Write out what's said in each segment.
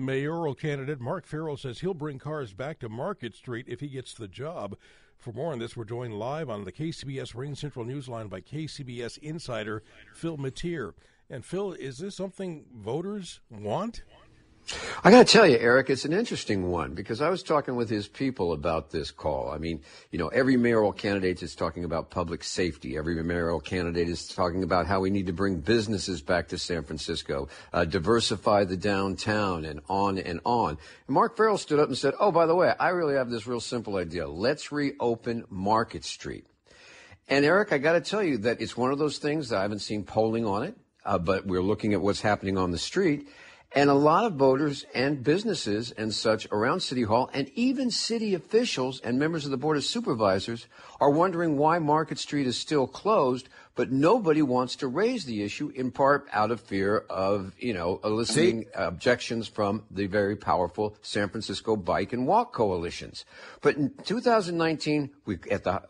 Mayoral candidate Mark Farrell says he'll bring cars back to Market Street if he gets the job. For more on this, we're joined live on the KCBS RingCentral Newsline by KCBS insider Phil Matier. And Phil, is this something voters want? I got to tell you, Eric, it's an interesting one because I was talking with his people about this call. I mean, you know, every mayoral candidate is talking about public safety. Every mayoral candidate is talking about how we need to bring businesses back to San Francisco, uh, diversify the downtown, and on and on. And Mark Farrell stood up and said, "Oh, by the way, I really have this real simple idea. Let's reopen Market Street." And Eric, I got to tell you that it's one of those things that I haven't seen polling on it, uh, but we're looking at what's happening on the street. And a lot of voters and businesses and such around City Hall and even city officials and members of the Board of Supervisors are wondering why Market Street is still closed but nobody wants to raise the issue in part out of fear of, you know, eliciting See? objections from the very powerful San Francisco Bike and Walk coalitions. But in 2019, we, at the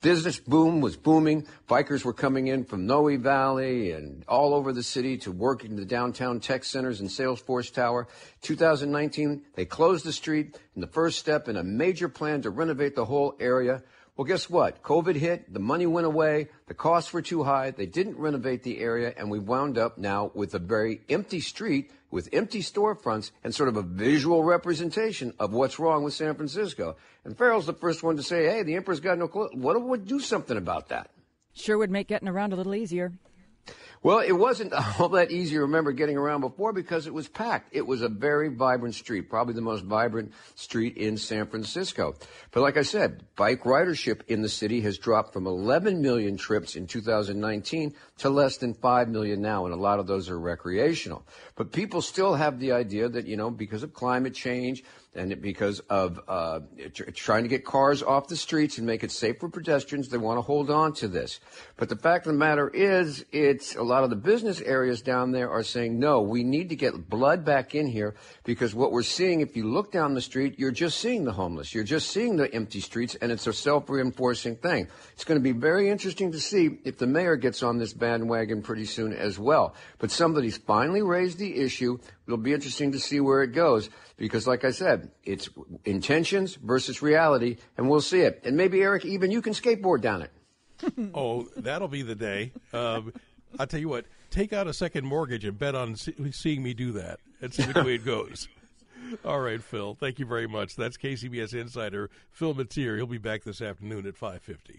business boom was booming. Bikers were coming in from Noe Valley and all over the city to work in the downtown tech centers and Salesforce Tower. 2019, they closed the street in the first step in a major plan to renovate the whole area. Well, guess what? COVID hit, the money went away, the costs were too high, they didn't renovate the area, and we wound up now with a very empty street with empty storefronts and sort of a visual representation of what's wrong with San Francisco. And Farrell's the first one to say, hey, the emperor's got no clothes. What would do something about that? Sure would make getting around a little easier. Well, it wasn't all that easy to remember getting around before because it was packed. It was a very vibrant street, probably the most vibrant street in San Francisco. But like I said, bike ridership in the city has dropped from 11 million trips in 2019 to less than 5 million now, and a lot of those are recreational. But people still have the idea that, you know, because of climate change, and because of uh, trying to get cars off the streets and make it safe for pedestrians, they want to hold on to this. But the fact of the matter is, it's a lot of the business areas down there are saying, no, we need to get blood back in here because what we're seeing, if you look down the street, you're just seeing the homeless, you're just seeing the empty streets, and it's a self-reinforcing thing. It's going to be very interesting to see if the mayor gets on this bandwagon pretty soon as well. But somebody's finally raised the issue. It'll be interesting to see where it goes because, like I said, it's intentions versus reality, and we'll see it. And maybe, Eric, even you can skateboard down it. oh, that'll be the day. Um, I'll tell you what, take out a second mortgage and bet on see- seeing me do that and see which way it goes. All right, Phil. Thank you very much. That's KCBS insider Phil Matier. He'll be back this afternoon at 550.